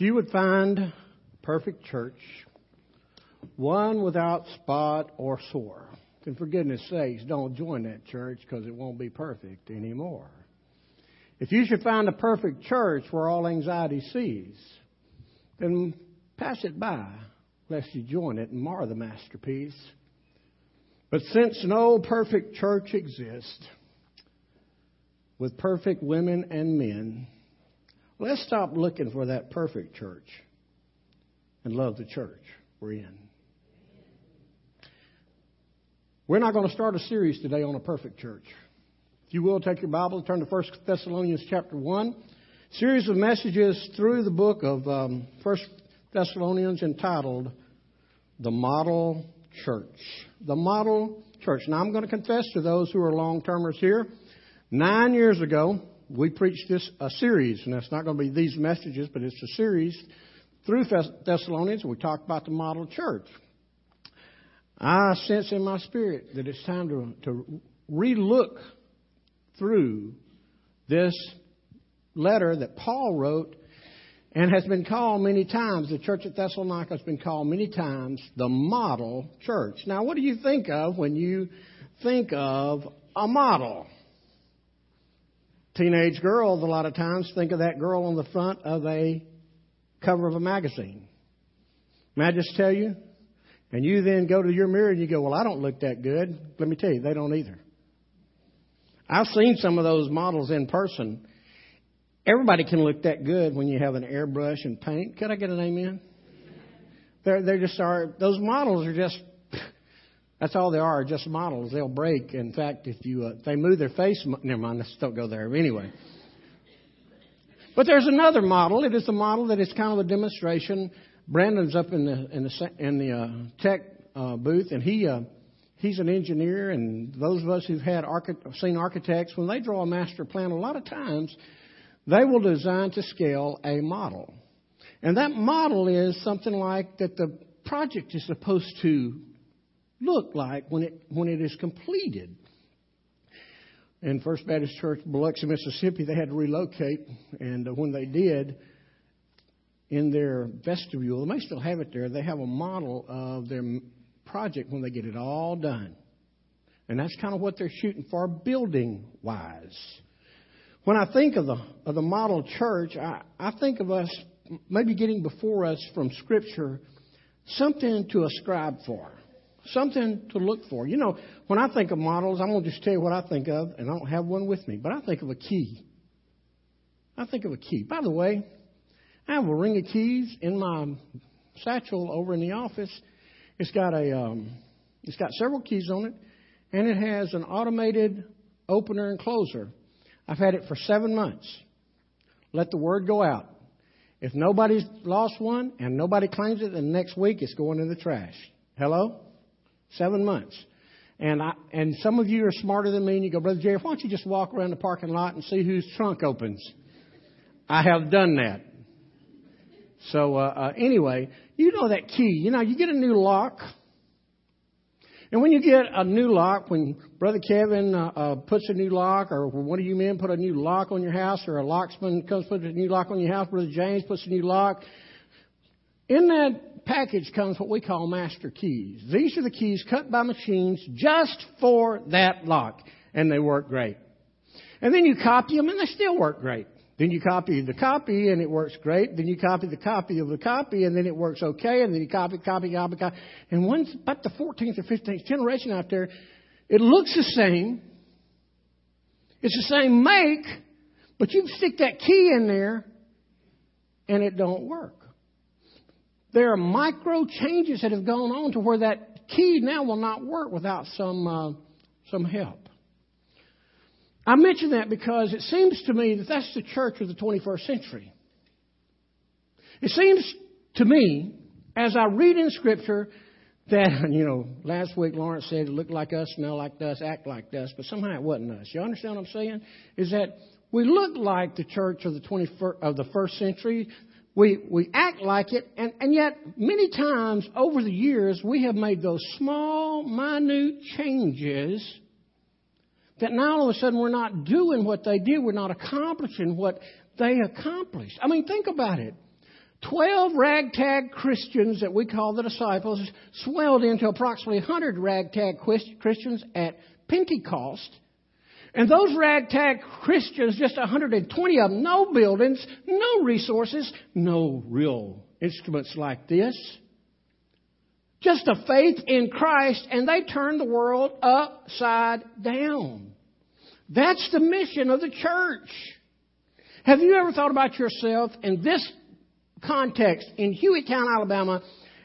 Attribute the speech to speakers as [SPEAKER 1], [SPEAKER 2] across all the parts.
[SPEAKER 1] You would find perfect church, one without spot or sore, then for goodness sakes, don't join that church because it won't be perfect anymore. If you should find a perfect church where all anxiety cease, then pass it by, lest you join it and mar the masterpiece. But since no perfect church exists, with perfect women and men, let's stop looking for that perfect church and love the church we're in. We're not going to start a series today on a perfect church. If you will, take your Bible, and turn to 1 Thessalonians chapter 1. Series of messages through the book of um, 1 Thessalonians entitled The Model Church. The Model Church. Now, I'm going to confess to those who are long termers here Nine years ago, we preached this a series, and that's not going to be these messages, but it's a series through Thessalonians. We talked about the model church. I sense in my spirit that it's time to, to relook through this letter that Paul wrote and has been called many times, the church at Thessalonica has been called many times the model church. Now, what do you think of when you think of a model? Teenage girls, a lot of times, think of that girl on the front of a cover of a magazine. May I just tell you? And you then go to your mirror and you go, Well, I don't look that good. Let me tell you, they don't either. I've seen some of those models in person. Everybody can look that good when you have an airbrush and paint. Could I get an amen? They're, they're just are, those models are just that's all they are, just models. They'll break. In fact, if you uh, they move their face, never mind. Let's don't go there. Anyway, but there's another model. It is a model that is kind of a demonstration. Brandon's up in the in the in the uh, tech uh, booth, and he uh, he's an engineer. And those of us who've had archi- seen architects, when they draw a master plan, a lot of times they will design to scale a model, and that model is something like that the project is supposed to look like when it, when it is completed. In First Baptist Church, Biloxi, Mississippi, they had to relocate, and uh, when they did, in their vestibule, they may still have it there, they have a model of their project when they get it all done. And that's kind of what they're shooting for building wise. When I think of the, of the model church, I, I think of us maybe getting before us from Scripture something to ascribe for something to look for. You know, when I think of models, I'm going to just tell you what I think of, and I don't have one with me, but I think of a key. I think of a key. By the way, I have a ring of keys in my satchel over in the office. It's got a, um, it's got several keys on it, and it has an automated opener and closer. I've had it for seven months. Let the word go out. If nobody's lost one and nobody claims it, then next week it's going in the trash. Hello? Seven months. And I, and some of you are smarter than me, and you go, Brother Jerry, why don't you just walk around the parking lot and see whose trunk opens? I have done that. So uh, uh, anyway, you know that key. You know, you get a new lock. And when you get a new lock, when Brother Kevin uh, uh, puts a new lock, or one of you men put a new lock on your house, or a locksman comes put a new lock on your house, Brother James puts a new lock, in that package comes what we call master keys. These are the keys cut by machines just for that lock, and they work great. And then you copy them, and they still work great. Then you copy the copy, and it works great. Then you copy the copy of the copy, and then it works okay. And then you copy, copy, copy, copy. And once about the 14th or 15th generation out there, it looks the same. It's the same make, but you stick that key in there, and it don't work. There are micro changes that have gone on to where that key now will not work without some, uh, some help. I mention that because it seems to me that that's the church of the 21st century. It seems to me, as I read in Scripture, that, you know, last week Lawrence said it looked like us, smell like us, act like us, but somehow it wasn't us. You understand what I'm saying? Is that we look like the church of the 21st, of the first century. We, we act like it, and, and yet many times over the years we have made those small, minute changes that now all of a sudden we're not doing what they did, we're not accomplishing what they accomplished. I mean, think about it. 12 ragtag Christians that we call the disciples swelled into approximately 100 ragtag Christians at Pentecost. And those ragtag Christians, just 120 of them, no buildings, no resources, no real instruments like this. Just a faith in Christ, and they turned the world upside down. That's the mission of the church. Have you ever thought about yourself in this context in Hueytown, Alabama,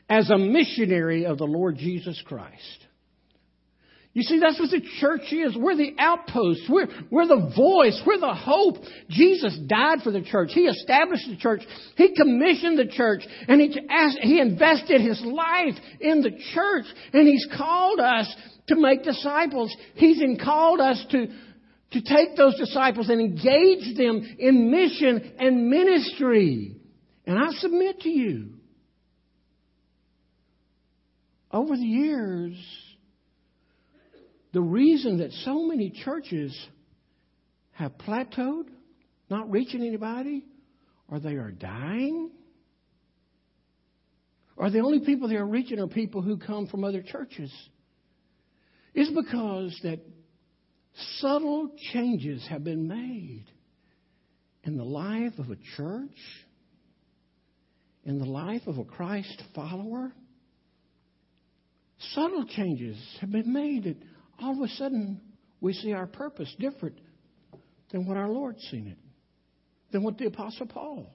[SPEAKER 1] as a missionary of the Lord Jesus Christ? You see, that's what the church is. We're the outpost. We're, we're the voice. We're the hope. Jesus died for the church. He established the church. He commissioned the church. And he, asked, he invested his life in the church. And He's called us to make disciples. He's called us to, to take those disciples and engage them in mission and ministry. And I submit to you, over the years, the reason that so many churches have plateaued, not reaching anybody, or they are dying, or the only people they are reaching are people who come from other churches, is because that subtle changes have been made in the life of a church, in the life of a Christ follower. Subtle changes have been made that all of a sudden we see our purpose different than what our Lord seen it, than what the Apostle Paul.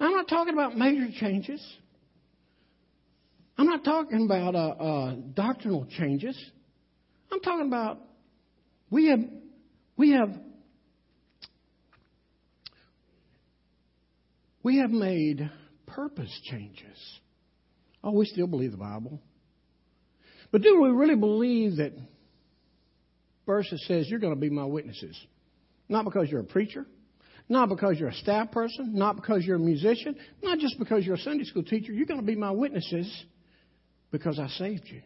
[SPEAKER 1] I'm not talking about major changes. I'm not talking about uh, uh, doctrinal changes. I'm talking about we have we have we have made purpose changes. Oh, we still believe the Bible. But do we really believe that verse that says you're going to be my witnesses? Not because you're a preacher, not because you're a staff person, not because you're a musician, not just because you're a Sunday school teacher. You're going to be my witnesses because I saved you.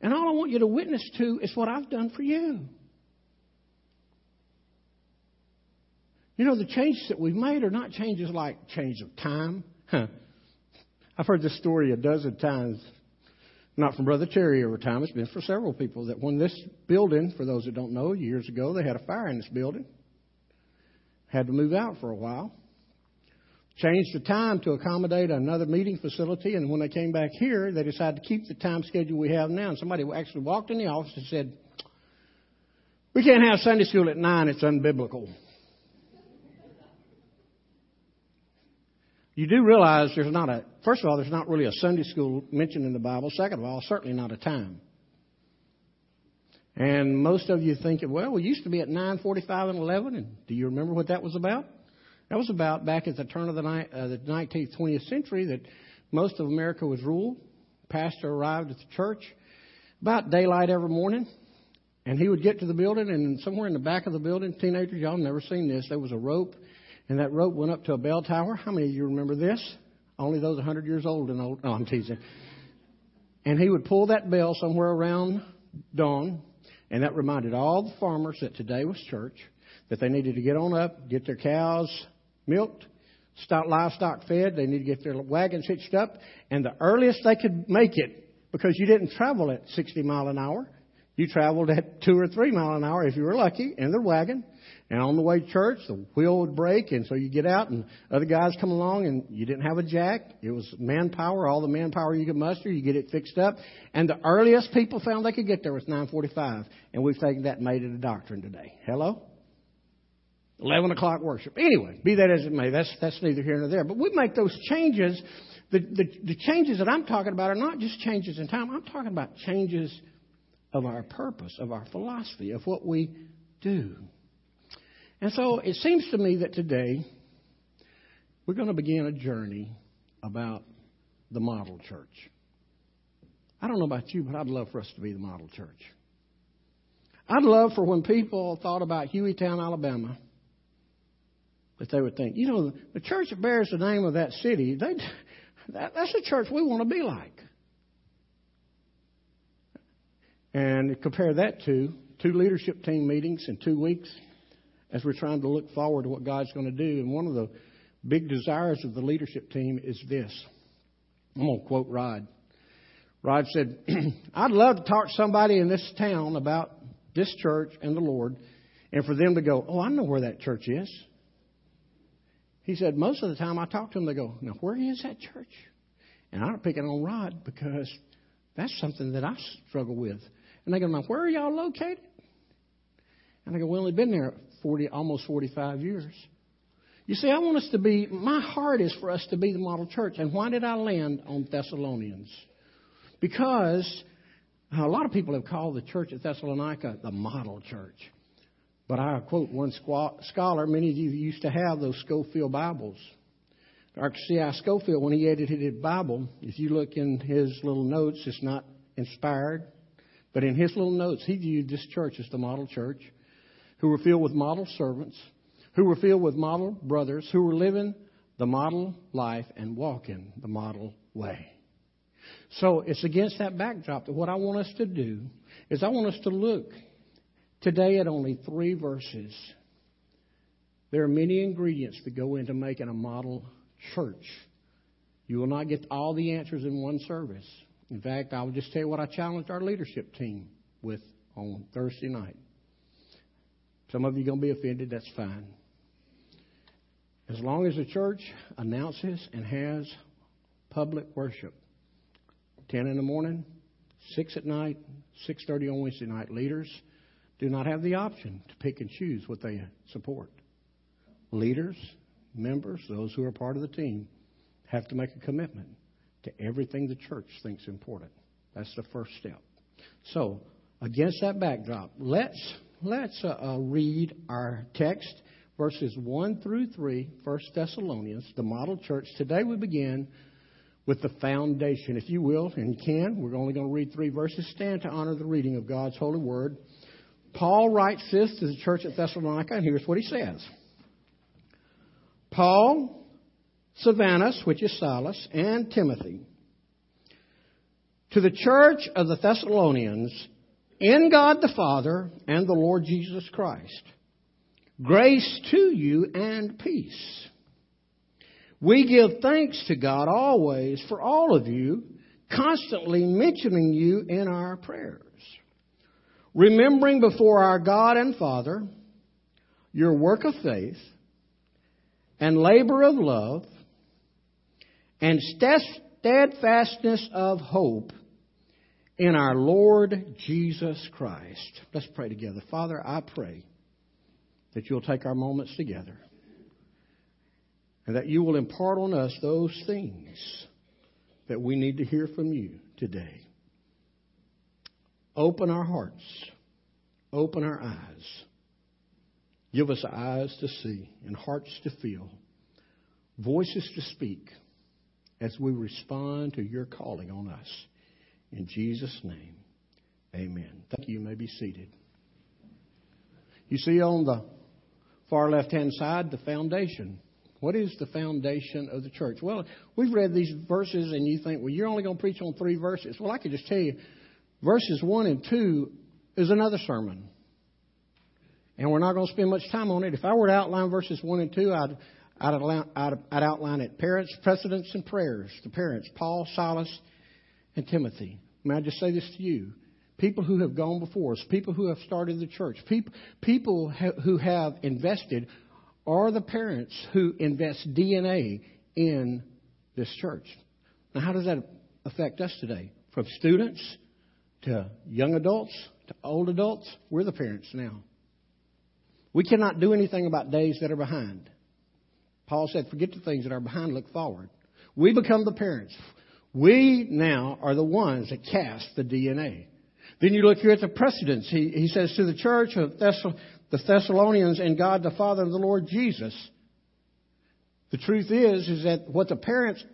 [SPEAKER 1] And all I want you to witness to is what I've done for you. You know, the changes that we've made are not changes like change of time. I've heard this story a dozen times not from Brother Terry over time. It's been for several people that when this building, for those that don't know, years ago they had a fire in this building. Had to move out for a while. Changed the time to accommodate another meeting facility, and when they came back here, they decided to keep the time schedule we have now. And somebody actually walked in the office and said, "We can't have Sunday school at nine; it's unbiblical." You do realize there's not a, first of all, there's not really a Sunday school mentioned in the Bible. Second of all, certainly not a time. And most of you think, well, we used to be at 9:45 and 11, and do you remember what that was about? That was about back at the turn of the, ni- uh, the 19th, 20th century that most of America was ruled. Pastor arrived at the church about daylight every morning, and he would get to the building, and somewhere in the back of the building, teenagers, y'all never seen this, there was a rope and that rope went up to a bell tower. How many of you remember this? Only those 100 years old and old. No, I'm teasing. And he would pull that bell somewhere around dawn, and that reminded all the farmers that today was church that they needed to get on up, get their cows milked, stock, livestock fed. They needed to get their wagons hitched up, and the earliest they could make it, because you didn't travel at 60 mile an hour, you traveled at two or three mile an hour if you were lucky in the wagon. And on the way to church, the wheel would break, and so you get out, and other guys come along, and you didn't have a jack. It was manpower, all the manpower you could muster. You get it fixed up, and the earliest people found they could get there was 9:45, and we've taken that and made it a doctrine today. Hello. 11 o'clock worship. Anyway, be that as it may, that's, that's neither here nor there. But we make those changes. The, the, the changes that I'm talking about are not just changes in time. I'm talking about changes of our purpose, of our philosophy, of what we do. And so it seems to me that today we're going to begin a journey about the model church. I don't know about you, but I'd love for us to be the model church. I'd love for when people thought about Hueytown, Alabama, that they would think, you know, the church that bears the name of that city, they, that, that's the church we want to be like. And compare that to two leadership team meetings in two weeks as we're trying to look forward to what God's going to do. And one of the big desires of the leadership team is this. I'm going to quote Rod. Rod said, I'd love to talk to somebody in this town about this church and the Lord, and for them to go, Oh, I know where that church is. He said, Most of the time I talk to them, they go, Now, where is that church? And I'm picking on Rod because that's something that I struggle with. And they go, Now, where are y'all located? And I go, well We've only been there 40, almost 45 years. You see, I want us to be, my heart is for us to be the model church. And why did I land on Thessalonians? Because a lot of people have called the church at Thessalonica the model church. But I quote one scholar, many of you used to have those Scofield Bibles. Dr. C.I. Scofield, when he edited his Bible, if you look in his little notes, it's not inspired, but in his little notes, he viewed this church as the model church, who were filled with model servants, who were filled with model brothers, who were living the model life and walking the model way. So it's against that backdrop that what I want us to do is I want us to look today at only three verses. There are many ingredients that go into making a model church. You will not get all the answers in one service. In fact, I will just tell you what I challenged our leadership team with on Thursday night. Some of you are going to be offended, that's fine. As long as the church announces and has public worship, 10 in the morning, 6 at night, 6.30 on Wednesday night. Leaders do not have the option to pick and choose what they support. Leaders, members, those who are part of the team, have to make a commitment to everything the church thinks important. That's the first step. So, against that backdrop, let's let's uh, uh, read our text, verses one through three, First Thessalonians, the model church. Today we begin with the foundation, if you will, and can. We're only going to read three verses. Stand to honor the reading of God's holy word. Paul writes this to the church at Thessalonica, and here's what he says Paul, Silvanus, which is Silas, and Timothy, to the church of the Thessalonians, in God the Father and the Lord Jesus Christ, grace to you and peace. We give thanks to God always for all of you, constantly mentioning you in our prayers. Remembering before our God and Father your work of faith and labor of love and steadfastness of hope in our Lord Jesus Christ. Let's pray together. Father, I pray that you'll take our moments together and that you will impart on us those things that we need to hear from you today. Open our hearts, open our eyes. Give us eyes to see and hearts to feel, voices to speak as we respond to your calling on us. In Jesus' name, amen. Thank you. You may be seated. You see on the far left hand side the foundation. What is the foundation of the church? Well, we've read these verses and you think, well, you're only going to preach on three verses. Well, I could just tell you, verses 1 and 2 is another sermon. And we're not going to spend much time on it. If I were to outline verses 1 and 2, I'd, I'd, outline, I'd, I'd outline it parents, precedents, and prayers. The parents, Paul, Silas, and Timothy. May I just say this to you? People who have gone before us, people who have started the church, people, people who have invested are the parents who invest DNA in this church. Now, how does that affect us today? From students to young adults to old adults, we're the parents now. We cannot do anything about days that are behind. Paul said, forget the things that are behind, look forward. We become the parents. We now are the ones that cast the DNA. Then you look here at the precedents. He, he says to the church of the Thessalonians and God the Father of the Lord Jesus. The truth is, is that what the parents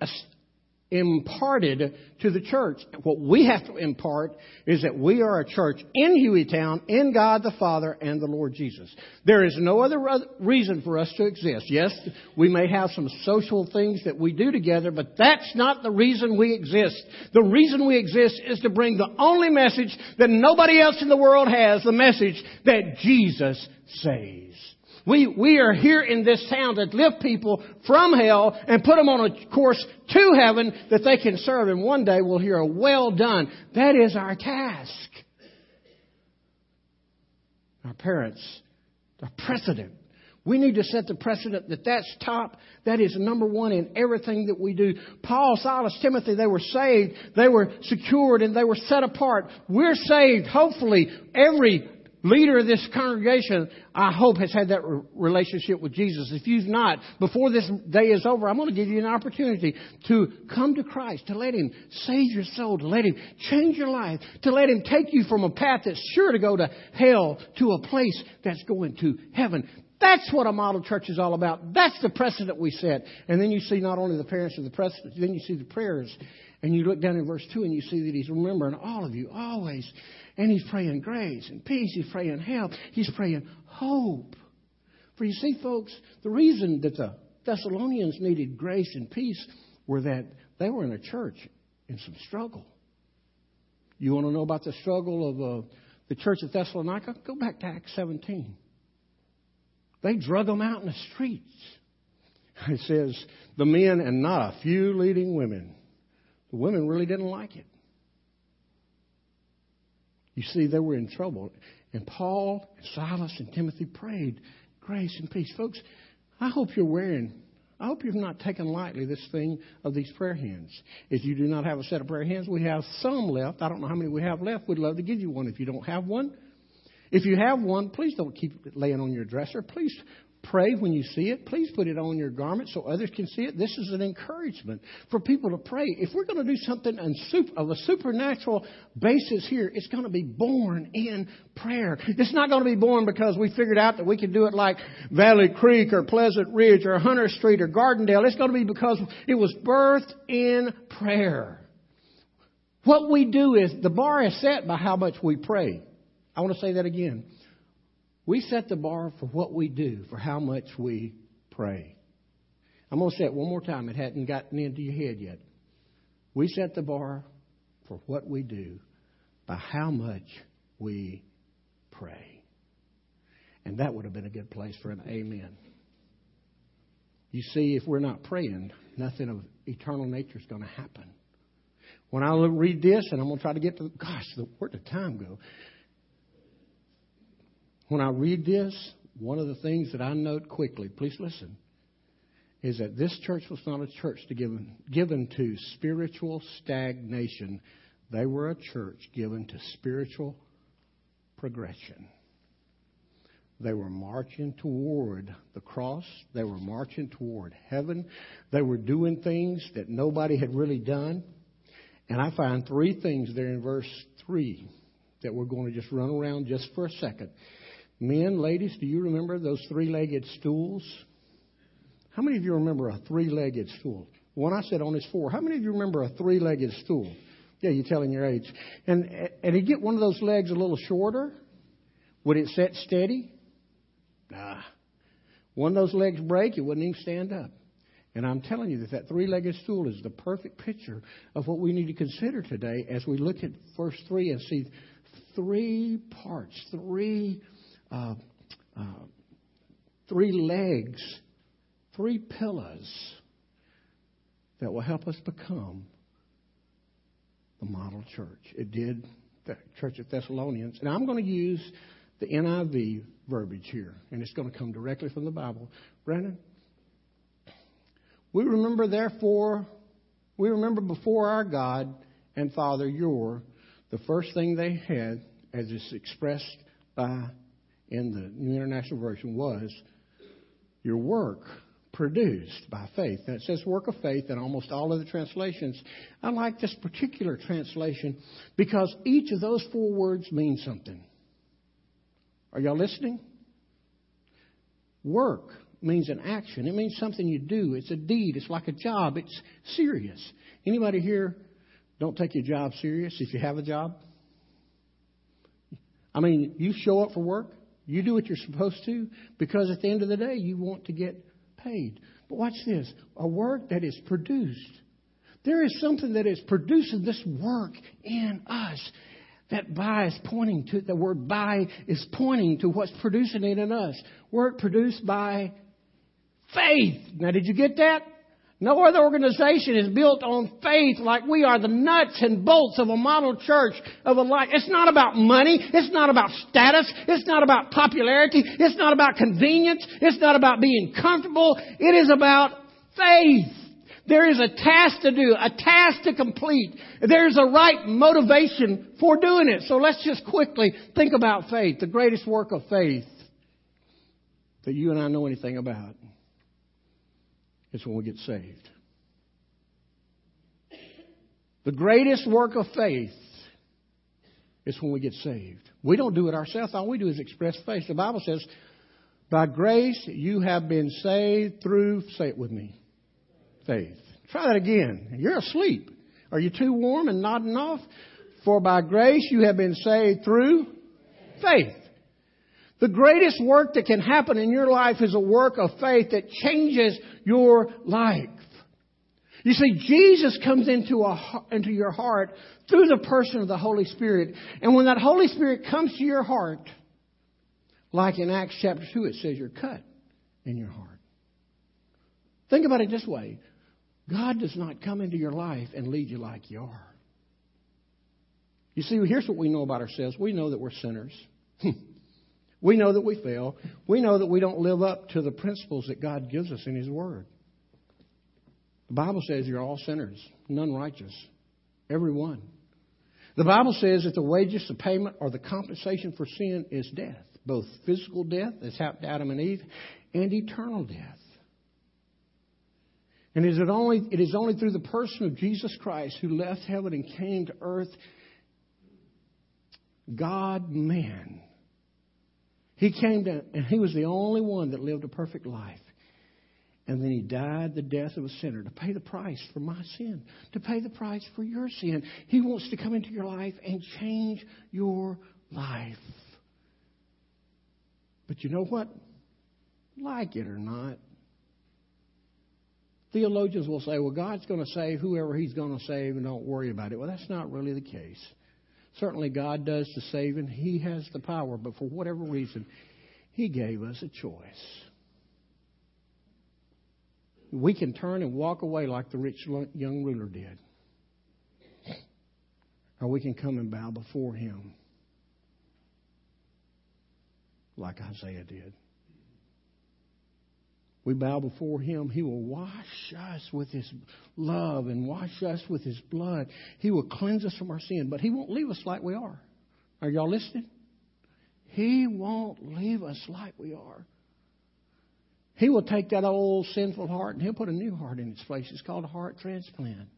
[SPEAKER 1] imparted to the church. What we have to impart is that we are a church in Hueytown, in God the Father and the Lord Jesus. There is no other reason for us to exist. Yes, we may have some social things that we do together, but that's not the reason we exist. The reason we exist is to bring the only message that nobody else in the world has, the message that Jesus saves. We, we are here in this town to lift people from hell and put them on a course to heaven that they can serve. And one day we'll hear a well done. That is our task. Our parents, our precedent. We need to set the precedent that that's top. That is number one in everything that we do. Paul, Silas, Timothy, they were saved. They were secured and they were set apart. We're saved. Hopefully, every leader of this congregation, I hope, has had that relationship with Jesus. If you've not, before this day is over, I'm going to give you an opportunity to come to Christ, to let Him save your soul, to let Him change your life, to let Him take you from a path that's sure to go to hell to a place that's going to heaven. That's what a model church is all about. That's the precedent we set. And then you see not only the parents of the precedent, then you see the prayers. And you look down in verse 2 and you see that he's remembering all of you always. And he's praying grace and peace. He's praying help. He's praying hope. For you see, folks, the reason that the Thessalonians needed grace and peace were that they were in a church in some struggle. You want to know about the struggle of uh, the church of Thessalonica? Go back to Acts 17. They drug them out in the streets. It says the men and not a few leading women. The women really didn't like it. You see, they were in trouble. And Paul, and Silas, and Timothy prayed grace and peace. Folks, I hope you're wearing, I hope you've not taken lightly this thing of these prayer hands. If you do not have a set of prayer hands, we have some left. I don't know how many we have left. We'd love to give you one. If you don't have one, if you have one, please don't keep it laying on your dresser. Please pray when you see it. Please put it on your garment so others can see it. This is an encouragement for people to pray. If we're going to do something of a supernatural basis here, it's going to be born in prayer. It's not going to be born because we figured out that we can do it like Valley Creek or Pleasant Ridge or Hunter Street or Gardendale. It's going to be because it was birthed in prayer. What we do is the bar is set by how much we pray. I want to say that again. We set the bar for what we do, for how much we pray. I'm going to say it one more time. It hadn't gotten into your head yet. We set the bar for what we do by how much we pray. And that would have been a good place for an amen. You see, if we're not praying, nothing of eternal nature is going to happen. When I read this, and I'm going to try to get to, gosh, where did time go? When I read this, one of the things that I note quickly, please listen, is that this church was not a church to given, given to spiritual stagnation. They were a church given to spiritual progression. They were marching toward the cross. They were marching toward heaven. They were doing things that nobody had really done. And I find three things there in verse 3 that we're going to just run around just for a second. Men, ladies, do you remember those three legged stools? How many of you remember a three legged stool? One I said on is four. How many of you remember a three legged stool? Yeah, you're telling your age. And and you get one of those legs a little shorter, would it set steady? Nah. One of those legs break, it wouldn't even stand up. And I'm telling you that that three-legged stool is the perfect picture of what we need to consider today as we look at verse three and see three parts, three uh, uh, three legs, three pillars that will help us become the model church. It did the church of Thessalonians. And I'm going to use the NIV verbiage here, and it's going to come directly from the Bible. Brandon? We remember, therefore, we remember before our God and Father your, the first thing they had, as is expressed by in the New International Version was your work produced by faith. And it says work of faith in almost all of the translations. I like this particular translation because each of those four words means something. Are y'all listening? Work means an action. It means something you do. It's a deed. It's like a job. It's serious. Anybody here don't take your job serious if you have a job? I mean, you show up for work. You do what you're supposed to because at the end of the day, you want to get paid. But watch this a work that is produced. There is something that is producing this work in us. That by is pointing to, the word by is pointing to what's producing it in us. Work produced by faith. Now did you get that? No other organization is built on faith like we are the nuts and bolts of a model church of a life. It's not about money. It's not about status. It's not about popularity. It's not about convenience. It's not about being comfortable. It is about faith. There is a task to do, a task to complete. There's a right motivation for doing it. So let's just quickly think about faith, the greatest work of faith that you and I know anything about. It's when we get saved. The greatest work of faith is when we get saved. We don't do it ourselves. All we do is express faith. The Bible says, by grace you have been saved through, say it with me, faith. Try that again. You're asleep. Are you too warm and nodding off? For by grace you have been saved through faith. The greatest work that can happen in your life is a work of faith that changes your life. You see, Jesus comes into, a, into your heart through the person of the Holy Spirit. And when that Holy Spirit comes to your heart, like in Acts chapter 2, it says you're cut in your heart. Think about it this way God does not come into your life and lead you like you are. You see, here's what we know about ourselves we know that we're sinners. We know that we fail. We know that we don't live up to the principles that God gives us in His Word. The Bible says you're all sinners, none righteous. Every one. The Bible says that the wages, the payment, or the compensation for sin is death. Both physical death, as happened to Adam and Eve, and eternal death. And is it, only, it is only through the person of Jesus Christ who left heaven and came to earth, God man, he came down, and he was the only one that lived a perfect life. And then he died the death of a sinner to pay the price for my sin, to pay the price for your sin. He wants to come into your life and change your life. But you know what? Like it or not, theologians will say, well, God's going to save whoever He's going to save and don't worry about it. Well, that's not really the case. Certainly, God does the saving, He has the power, but for whatever reason, He gave us a choice. We can turn and walk away like the rich young ruler did, or we can come and bow before Him like Isaiah did we bow before Him, He will wash us with His love and wash us with His blood. He will cleanse us from our sin, but He won't leave us like we are. Are y'all listening? He won't leave us like we are. He will take that old sinful heart and He'll put a new heart in its place. It's called a heart transplant.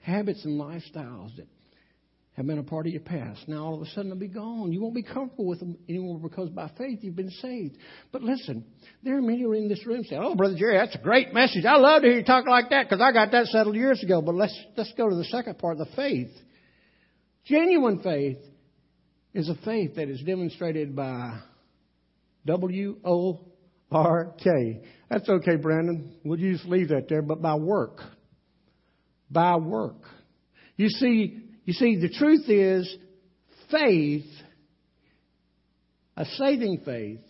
[SPEAKER 1] Habits and lifestyles that have been a part of your past. Now all of a sudden they'll be gone. You won't be comfortable with them anymore because by faith you've been saved. But listen, there are many who are in this room saying, "Oh, Brother Jerry, that's a great message. I love to hear you talk like that because I got that settled years ago." But let's let's go to the second part, the faith. Genuine faith is a faith that is demonstrated by W O R K. That's okay, Brandon. We'll just leave that there, but by work. By work. You see, you see, the truth is, faith, a saving faith,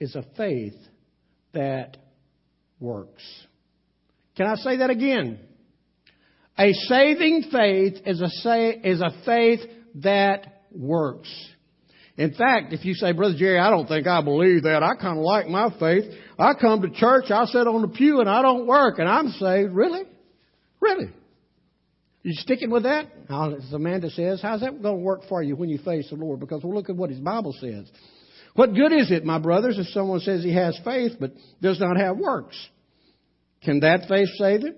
[SPEAKER 1] is a faith that works. Can I say that again? A saving faith is a, say, is a faith that works. In fact, if you say, Brother Jerry, I don't think I believe that. I kind of like my faith. I come to church, I sit on the pew, and I don't work, and I'm saved. Really? Really? You sticking with that? As Amanda says, how's that going to work for you when you face the Lord? Because we'll look at what His Bible says. What good is it, my brothers, if someone says he has faith but does not have works? Can that faith save it?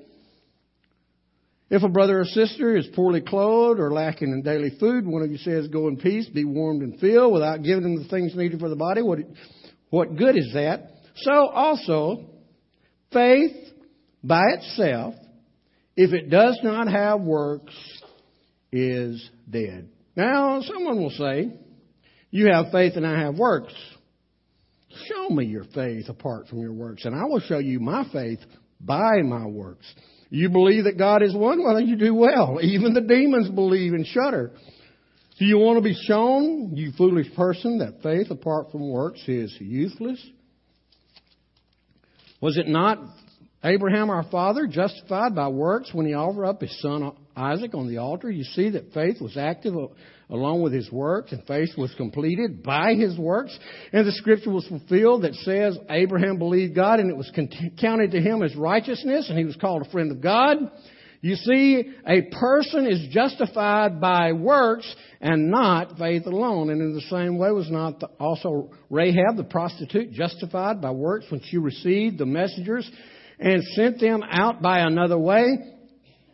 [SPEAKER 1] If a brother or sister is poorly clothed or lacking in daily food, one of you says, Go in peace, be warmed and filled, without giving them the things needed for the body, what, what good is that? So also, faith by itself, if it does not have works, is dead. Now, someone will say, You have faith and I have works. Show me your faith apart from your works, and I will show you my faith by my works. You believe that God is one? Well, you do well. Even the demons believe and shudder. Do you want to be shown, you foolish person, that faith apart from works is useless? Was it not Abraham our father justified by works when he offered up his son Isaac on the altar? You see that faith was active along with his works, and faith was completed by his works. And the scripture was fulfilled that says Abraham believed God and it was counted to him as righteousness, and he was called a friend of God. You see, a person is justified by works and not faith alone. And in the same way was not also Rahab the prostitute justified by works when she received the messengers and sent them out by another way?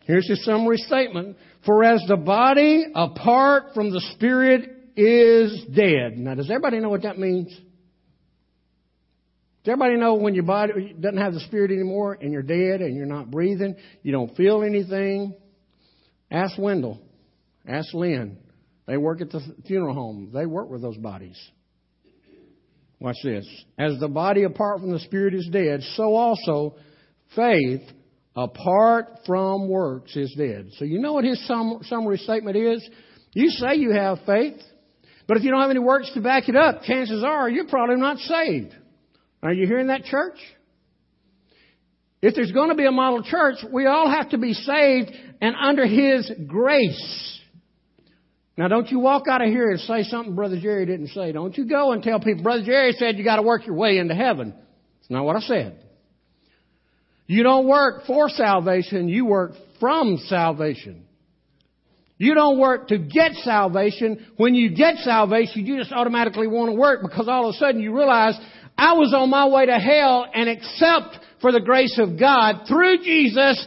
[SPEAKER 1] Here's his summary statement. For as the body apart from the spirit is dead. Now does everybody know what that means? Does everybody know when your body doesn't have the spirit anymore and you're dead and you're not breathing, you don't feel anything? Ask Wendell. Ask Lynn. They work at the funeral home. They work with those bodies. Watch this. As the body apart from the spirit is dead, so also faith apart from works is dead. So you know what his summary statement is? You say you have faith, but if you don't have any works to back it up, chances are you're probably not saved. Are you hearing that, church? If there's going to be a model church, we all have to be saved and under His grace. Now, don't you walk out of here and say something Brother Jerry didn't say. Don't you go and tell people, Brother Jerry said you got to work your way into heaven. It's not what I said. You don't work for salvation, you work from salvation. You don't work to get salvation. When you get salvation, you just automatically want to work because all of a sudden you realize I was on my way to hell and except for the grace of God through Jesus,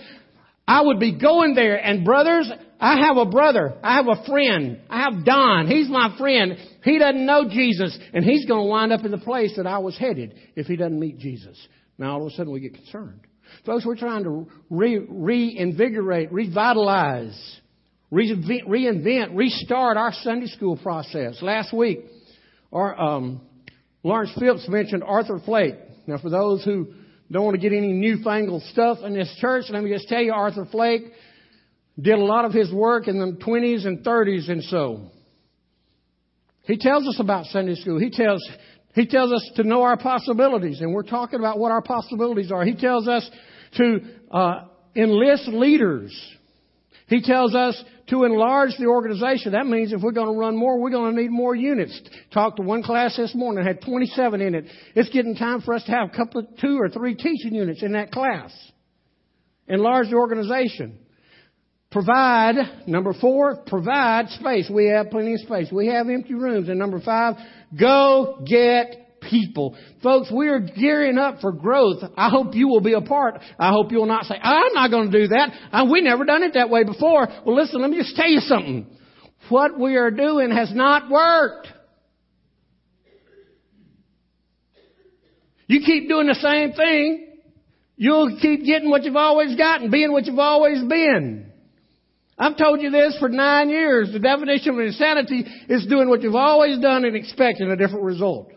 [SPEAKER 1] I would be going there. And brothers, I have a brother. I have a friend. I have Don. He's my friend. He doesn't know Jesus and he's going to wind up in the place that I was headed if he doesn't meet Jesus. Now all of a sudden we get concerned. Folks, we're trying to re- reinvigorate, revitalize, reinvent, restart our Sunday school process. Last week, our, um, Lawrence Phillips mentioned Arthur Flake. Now, for those who don't want to get any newfangled stuff in this church, let me just tell you, Arthur Flake did a lot of his work in the 20s and 30s and so. He tells us about Sunday school. He tells, he tells us to know our possibilities, and we're talking about what our possibilities are. He tells us to uh, enlist leaders. He tells us to enlarge the organization. That means if we're going to run more, we're going to need more units. Talked to one class this morning, had 27 in it. It's getting time for us to have a couple of two or three teaching units in that class. Enlarge the organization. Provide, number four, provide space. We have plenty of space. We have empty rooms. And number five, go get people. Folks, we are gearing up for growth. I hope you will be a part. I hope you will not say, I'm not going to do that. Uh, we never done it that way before. Well, listen, let me just tell you something. What we are doing has not worked. You keep doing the same thing, you'll keep getting what you've always gotten, being what you've always been. I've told you this for nine years. The definition of insanity is doing what you've always done and expecting a different result.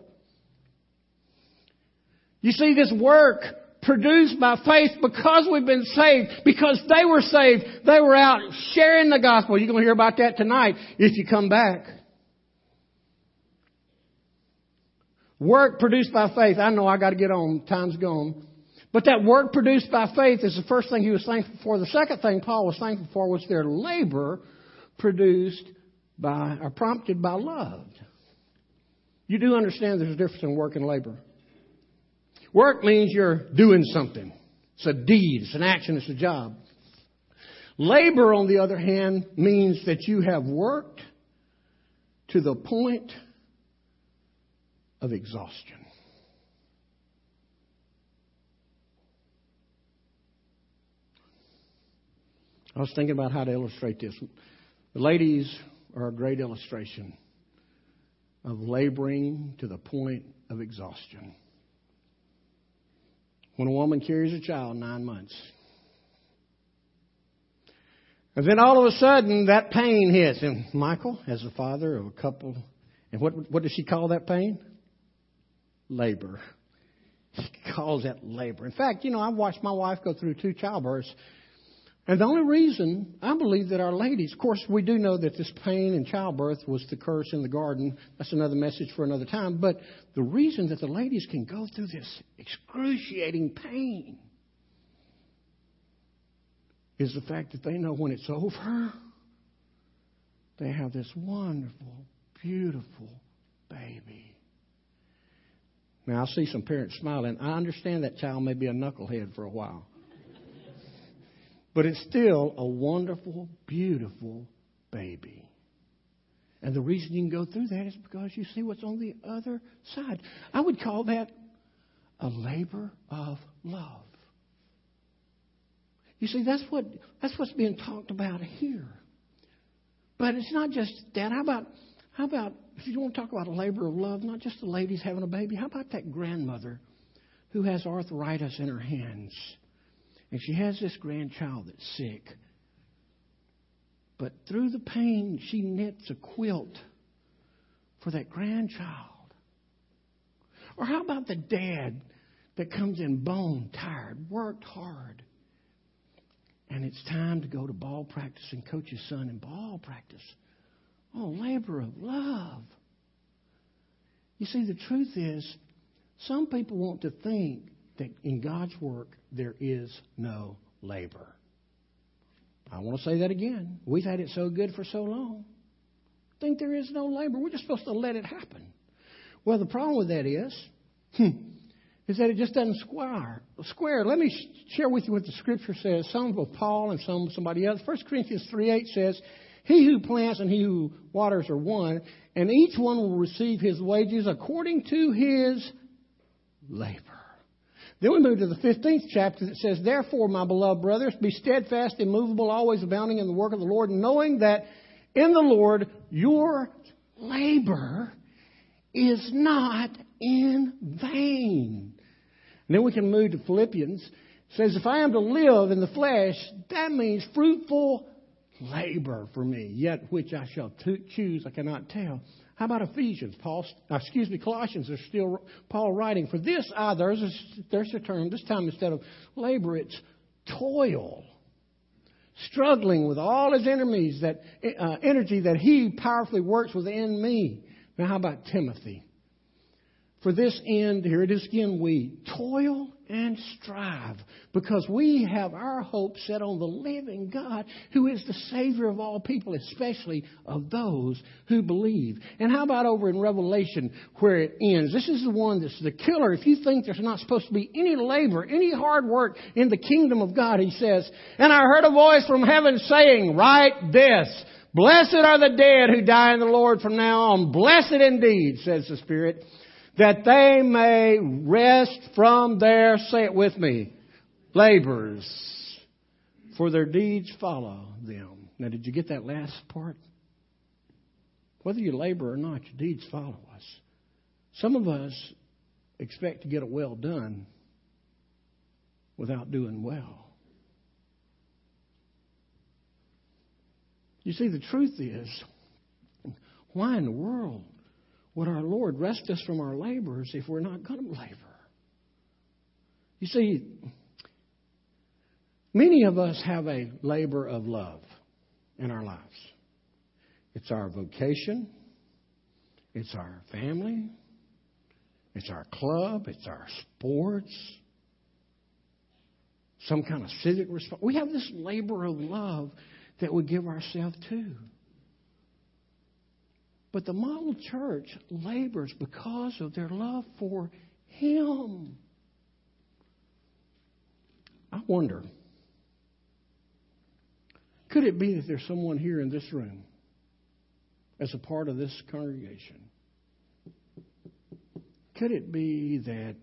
[SPEAKER 1] You see, this work produced by faith because we've been saved, because they were saved, they were out sharing the gospel. You're going to hear about that tonight if you come back. Work produced by faith. I know I got to get on. Time's gone. But that work produced by faith is the first thing he was thankful for. The second thing Paul was thankful for was their labor produced by, or prompted by love. You do understand there's a difference in work and labor. Work means you're doing something. It's a deed, it's an action, it's a job. Labor, on the other hand, means that you have worked to the point of exhaustion. I was thinking about how to illustrate this. The ladies are a great illustration of laboring to the point of exhaustion when a woman carries a child nine months. And then all of a sudden, that pain hits. And Michael, as the father of a couple, and what, what does she call that pain? Labor. He calls that labor. In fact, you know, I've watched my wife go through two childbirths. And the only reason I believe that our ladies, of course, we do know that this pain in childbirth was the curse in the garden. That's another message for another time. But the reason that the ladies can go through this excruciating pain is the fact that they know when it's over, they have this wonderful, beautiful baby. Now, I see some parents smiling. I understand that child may be a knucklehead for a while. But it's still a wonderful, beautiful baby. And the reason you can go through that is because you see what's on the other side. I would call that a labor of love. You see, that's what that's what's being talked about here. But it's not just that. How about how about if you want to talk about a labor of love, not just the ladies having a baby, how about that grandmother who has arthritis in her hands? And she has this grandchild that's sick. But through the pain, she knits a quilt for that grandchild. Or how about the dad that comes in bone tired, worked hard, and it's time to go to ball practice and coach his son in ball practice? Oh, labor of love. You see, the truth is, some people want to think that in God's work there is no labor. I want to say that again. We've had it so good for so long. Think there is no labor. We're just supposed to let it happen. Well, the problem with that is, hmm, is that it just doesn't square. Square. Let me share with you what the Scripture says. Some of Paul and some somebody else. 1 Corinthians three eight says, "He who plants and he who waters are one, and each one will receive his wages according to his labor." Then we move to the 15th chapter that says, Therefore, my beloved brothers, be steadfast, immovable, always abounding in the work of the Lord, knowing that in the Lord your labor is not in vain. And then we can move to Philippians. It says, If I am to live in the flesh, that means fruitful labor for me, yet which I shall choose, I cannot tell. How about Ephesians? Paul, uh, excuse me, Colossians are still Paul writing. For this, ah, there's a, there's a term. This time instead of labor, it's toil. Struggling with all his enemies, that uh, energy that he powerfully works within me. Now, how about Timothy? For this end, here it is again, we toil and strive because we have our hope set on the living God who is the Savior of all people, especially of those who believe. And how about over in Revelation where it ends? This is the one that's the killer. If you think there's not supposed to be any labor, any hard work in the kingdom of God, he says, And I heard a voice from heaven saying, Write this. Blessed are the dead who die in the Lord from now on. Blessed indeed, says the Spirit that they may rest from their, say it with me, labors, for their deeds follow them. Now, did you get that last part? Whether you labor or not, your deeds follow us. Some of us expect to get it well done without doing well. You see, the truth is, why in the world would our Lord rest us from our labors if we're not going to labor? You see, many of us have a labor of love in our lives. It's our vocation, it's our family, it's our club, it's our sports, some kind of civic response. We have this labor of love that we give ourselves to. But the model church labors because of their love for Him. I wonder, could it be that there's someone here in this room as a part of this congregation? Could it be that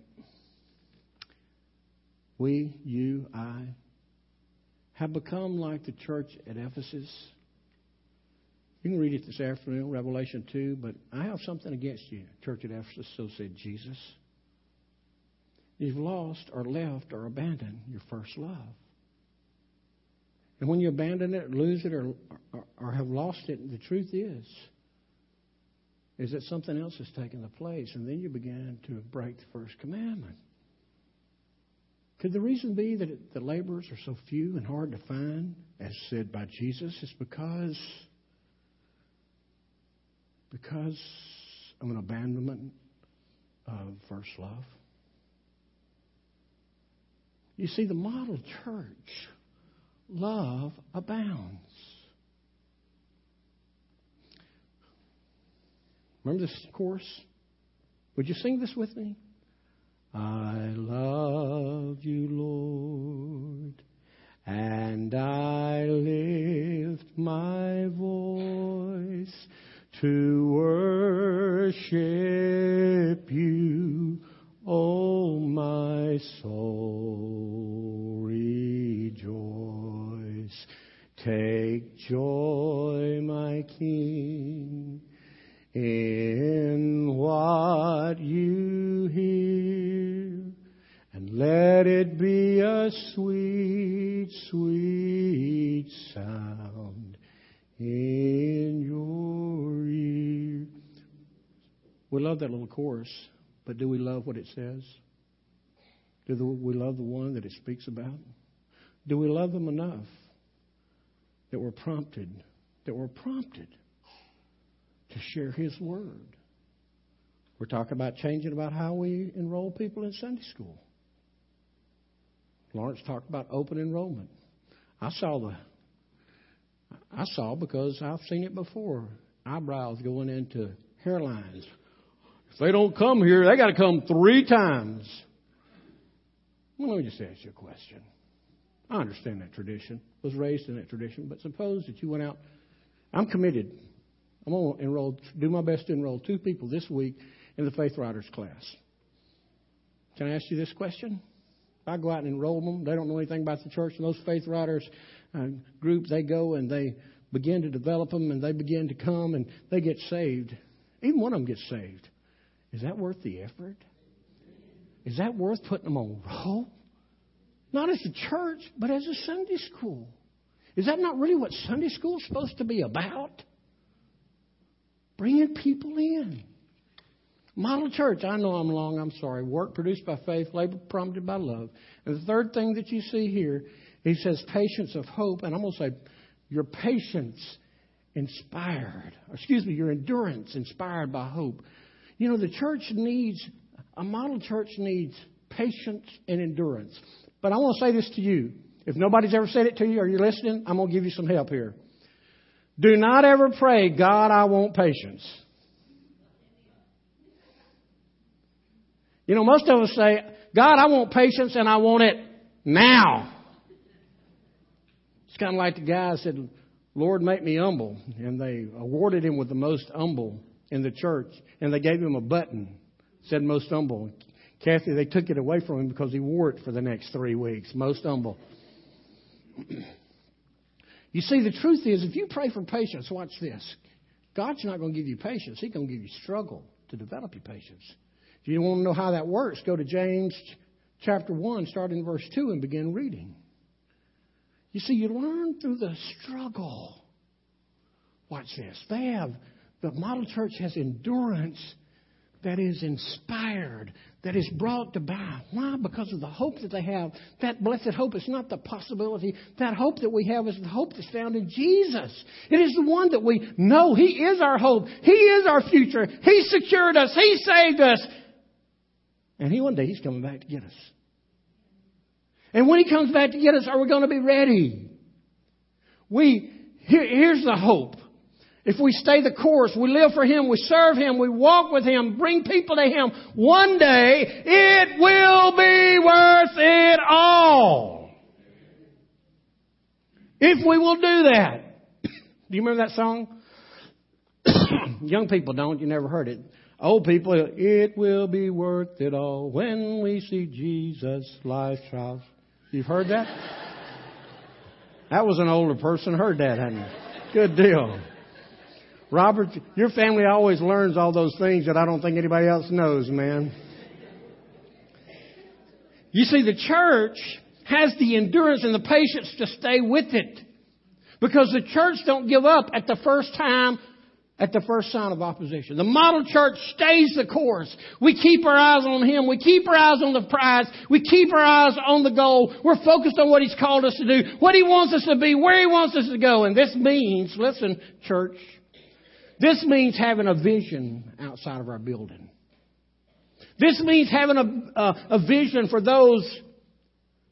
[SPEAKER 1] we, you, I, have become like the church at Ephesus? You can read it this afternoon, Revelation 2, but I have something against you, church at Ephesus, so said Jesus. You've lost or left or abandoned your first love. And when you abandon it, lose it, or, or, or have lost it, the truth is, is that something else has taken the place, and then you begin to break the first commandment. Could the reason be that the laborers are so few and hard to find, as said by Jesus, is because because of an abandonment of first love? You see, the model church, love abounds. Remember this chorus? Would you sing this with me? I love you, Lord, and I lift my voice to worship you, oh my soul, rejoice. Take joy, my King, in what you hear, and let it be a sweet, sweet sound in your ear. We love that little chorus, but do we love what it says? Do we love the one that it speaks about? Do we love them enough that we're prompted, that we're prompted to share His Word. We're talking about changing about how we enroll people in Sunday school. Lawrence talked about open enrollment. I saw the I saw because I've seen it before. Eyebrows going into hairlines. If they don't come here, they got to come three times. Well, let me just ask you a question. I understand that tradition. Was raised in that tradition, but suppose that you went out. I'm committed I'm going to enroll, do my best to enroll two people this week in the Faith Riders class. Can I ask you this question? I go out and enroll them, they don't know anything about the church, and those Faith Riders uh, group, they go and they begin to develop them, and they begin to come, and they get saved. Even one of them gets saved. Is that worth the effort? Is that worth putting them on roll? Not as a church, but as a Sunday school. Is that not really what Sunday school is supposed to be about? Bringing people in. Model church, I know I'm long, I'm sorry. Work produced by faith, labor prompted by love. And the third thing that you see here, he says patience of hope, and I'm going to say your patience inspired, excuse me, your endurance inspired by hope. You know, the church needs, a model church needs patience and endurance. But I want to say this to you. If nobody's ever said it to you or you're listening, I'm going to give you some help here. Do not ever pray, God, I want patience. You know, most of us say, God, I want patience and I want it now. It's kind of like the guy said, Lord, make me humble. And they awarded him with the most humble in the church. And they gave him a button, said most humble. Kathy, they took it away from him because he wore it for the next three weeks. Most humble. You see, the truth is, if you pray for patience, watch this. God's not going to give you patience. He's going to give you struggle to develop your patience. If you want to know how that works, go to James chapter 1, start in verse 2, and begin reading. You see, you learn through the struggle. Watch this. They have, the model church has endurance that is inspired, that is brought to bear. Why? Because of the hope that they have. That blessed hope is not the possibility. That hope that we have is the hope that's found in Jesus. It is the one that we know. He is our hope. He is our future. He secured us. He saved us. And He one day He's coming back to get us. And when He comes back to get us, are we going to be ready? We, here, here's the hope. If we stay the course, we live for Him, we serve Him, we walk with Him, bring people to Him, one day it will be worth it all. If we will do that. Do you remember that song? Young people don't, you never heard it. Old people, it will be worth it all when we see Jesus' life trials. You've heard that? That was an older person heard that, hadn't you? Good deal. Robert, your family always learns all those things that I don't think anybody else knows, man. You see, the church has the endurance and the patience to stay with it. Because the church don't give up at the first time at the first sign of opposition. The model church stays the course. We keep our eyes on Him. We keep our eyes on the prize. We keep our eyes on the goal. We're focused on what He's called us to do, what He wants us to be, where He wants us to go. And this means, listen, church, this means having a vision outside of our building. This means having a, a, a vision for those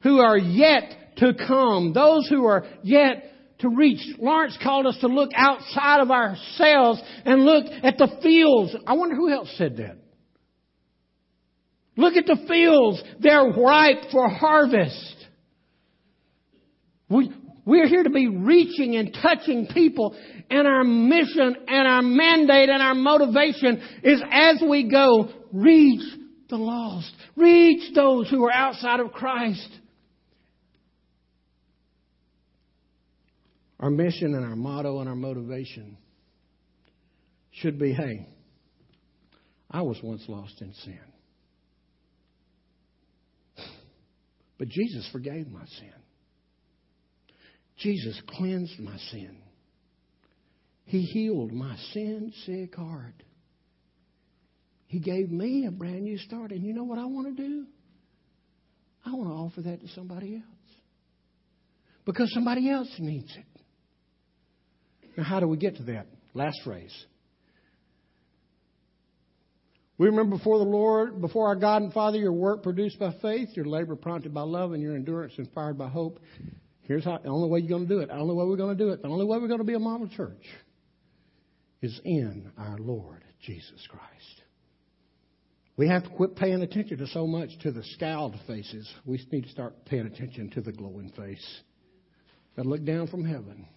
[SPEAKER 1] who are yet to come, those who are yet to reach. Lawrence called us to look outside of ourselves and look at the fields. I wonder who else said that. Look at the fields. They're ripe for harvest. We, we're here to be reaching and touching people and our mission and our mandate and our motivation is as we go, reach the lost. Reach those who are outside of Christ. Our mission and our motto and our motivation should be hey, I was once lost in sin. But Jesus forgave my sin. Jesus cleansed my sin. He healed my sin sick heart. He gave me a brand new start. And you know what I want to do? I want to offer that to somebody else. Because somebody else needs it. Now, how do we get to that? Last phrase. We remember before the Lord, before our God and Father, your work produced by faith, your labor prompted by love, and your endurance inspired by hope. Here's how, the only way you're going to do it. The only way we're going to do it. The only way we're going to be a model church is in our Lord Jesus Christ. We have to quit paying attention to so much to the scowled faces. We need to start paying attention to the glowing face that looked down from heaven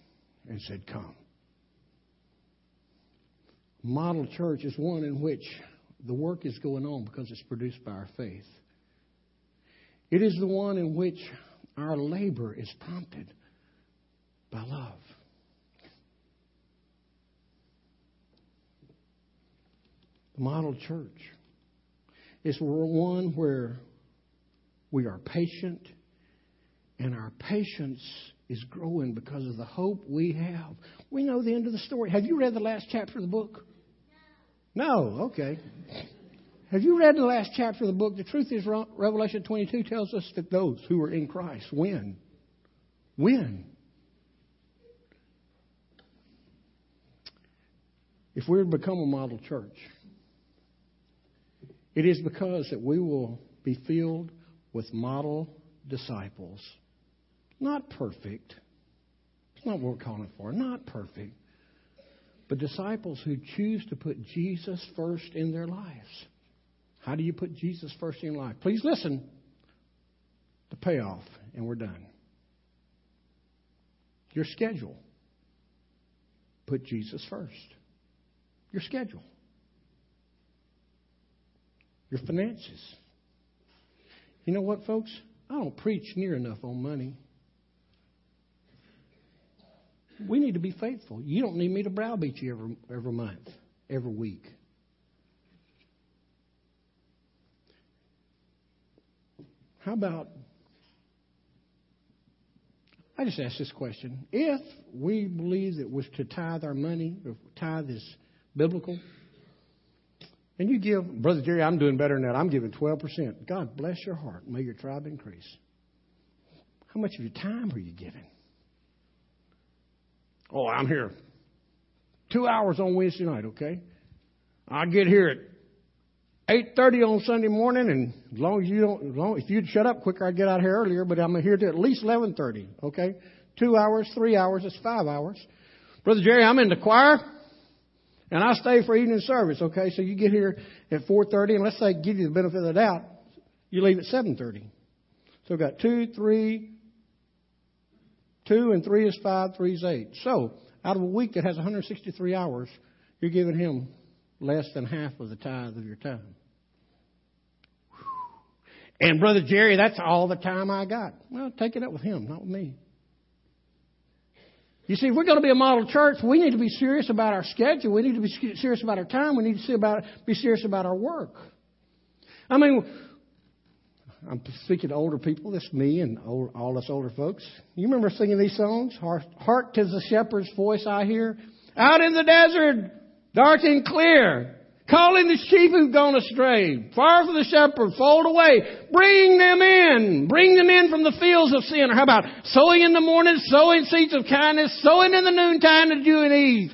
[SPEAKER 1] and said, Come model church is one in which the work is going on because it's produced by our faith. It is the one in which our labor is prompted by love. The model church is one where we are patient and our patience is growing because of the hope we have. We know the end of the story. Have you read the last chapter of the book? No, okay. Have you read the last chapter of the book? The truth is, Revelation 22 tells us that those who are in Christ win. Win. If we're to become a model church, it is because that we will be filled with model disciples. Not perfect. It's not what we're calling for. Not perfect but disciples who choose to put Jesus first in their lives. How do you put Jesus first in life? Please listen. The payoff, and we're done. Your schedule. Put Jesus first. Your schedule. Your finances. You know what, folks? I don't preach near enough on money. We need to be faithful. You don't need me to browbeat you every, every month, every week. How about, I just ask this question. If we believe that was to tithe our money, if tithe is biblical, and you give, Brother Jerry, I'm doing better than that. I'm giving 12%. God bless your heart. May your tribe increase. How much of your time are you giving? Oh, I'm here. Two hours on Wednesday night, okay? I get here at eight thirty on Sunday morning, and as long as you don't, as long, if you'd shut up quicker, I'd get out here earlier. But I'm here to at least eleven thirty. Okay, two hours, three hours, it's five hours. Brother Jerry, I'm in the choir, and I stay for evening service. Okay, so you get here at four thirty, and let's say give you the benefit of the doubt, you leave at seven thirty. So we've got two, three, Two and three is five, three is eight. So, out of a week that has 163 hours, you're giving him less than half of the tithe of your time. And Brother Jerry, that's all the time I got. Well, take it up with him, not with me. You see, if we're going to be a model church, we need to be serious about our schedule. We need to be serious about our time. We need to about, be serious about our work. I mean, I'm speaking to older people. That's me and all us older folks. You remember singing these songs? Hark to the shepherd's voice I hear. Out in the desert, Dark and clear. Calling the sheep who've gone astray. Far from the shepherd, fold away. Bring them in. Bring them in from the fields of sin. Or how about sowing in the morning, sowing seeds of kindness, sowing in the noontime to Jew and Eve.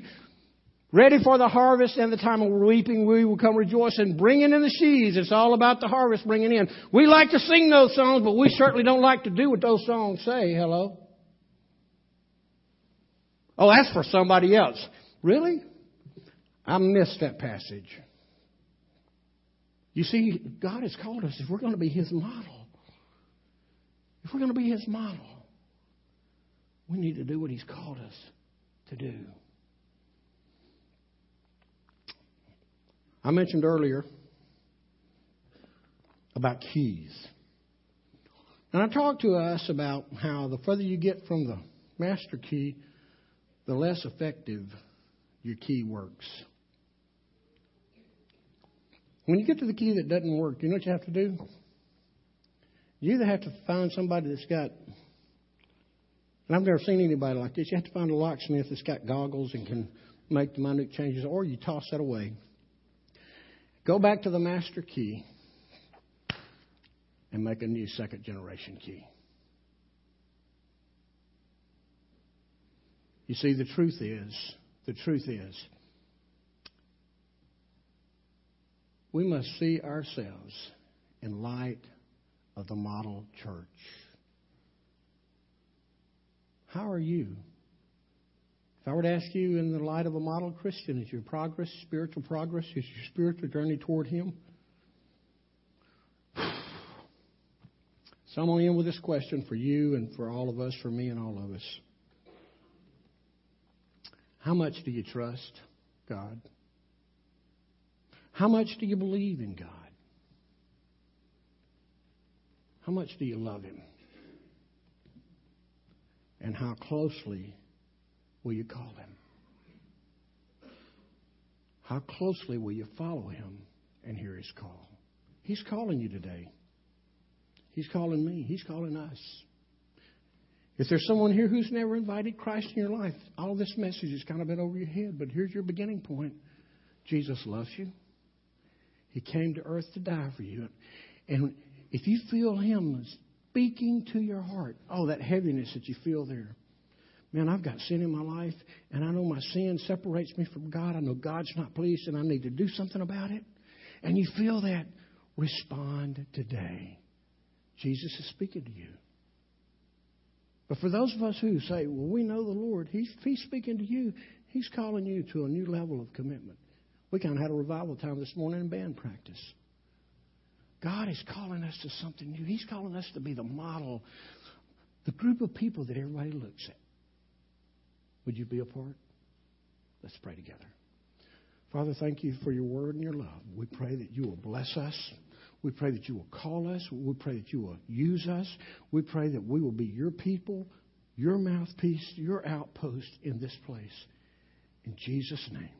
[SPEAKER 1] Ready for the harvest and the time of weeping, we will come rejoicing, bringing in the sheaves. It's all about the harvest bringing in. We like to sing those songs, but we certainly don't like to do what those songs say. Hello? Oh, that's for somebody else. Really? I missed that passage. You see, God has called us if we're going to be His model. If we're going to be His model, we need to do what He's called us to do. I mentioned earlier about keys. And I talked to us about how the further you get from the master key, the less effective your key works. When you get to the key that doesn't work, you know what you have to do? You either have to find somebody that's got, and I've never seen anybody like this, you have to find a locksmith that's got goggles and can make the minute changes, or you toss that away. Go back to the master key and make a new second generation key. You see, the truth is, the truth is, we must see ourselves in light of the model church. How are you? If I were to ask you in the light of a model Christian, is your progress, spiritual progress, is your spiritual journey toward Him? So I'm going to end with this question for you and for all of us, for me and all of us. How much do you trust God? How much do you believe in God? How much do you love Him? And how closely will you call Him? How closely will you follow Him and hear His call? He's calling you today. He's calling me. He's calling us. If there's someone here who's never invited Christ in your life, all this message has kind of been over your head, but here's your beginning point Jesus loves you. He came to earth to die for you. And if you feel Him speaking to your heart, oh, that heaviness that you feel there. Man, I've got sin in my life, and I know my sin separates me from God. I know God's not pleased, and I need to do something about it. And you feel that, respond today. Jesus is speaking to you. But for those of us who say, well, we know the Lord, He's, he's speaking to you, He's calling you to a new level of commitment. We kind of had a revival time this morning in band practice. God is calling us to something new. He's calling us to be the model, the group of people that everybody looks at. Would you be a part? Let's pray together. Father, thank you for your word and your love. We pray that you will bless us. We pray that you will call us. We pray that you will use us. We pray that we will be your people, your mouthpiece, your outpost in this place. In Jesus' name.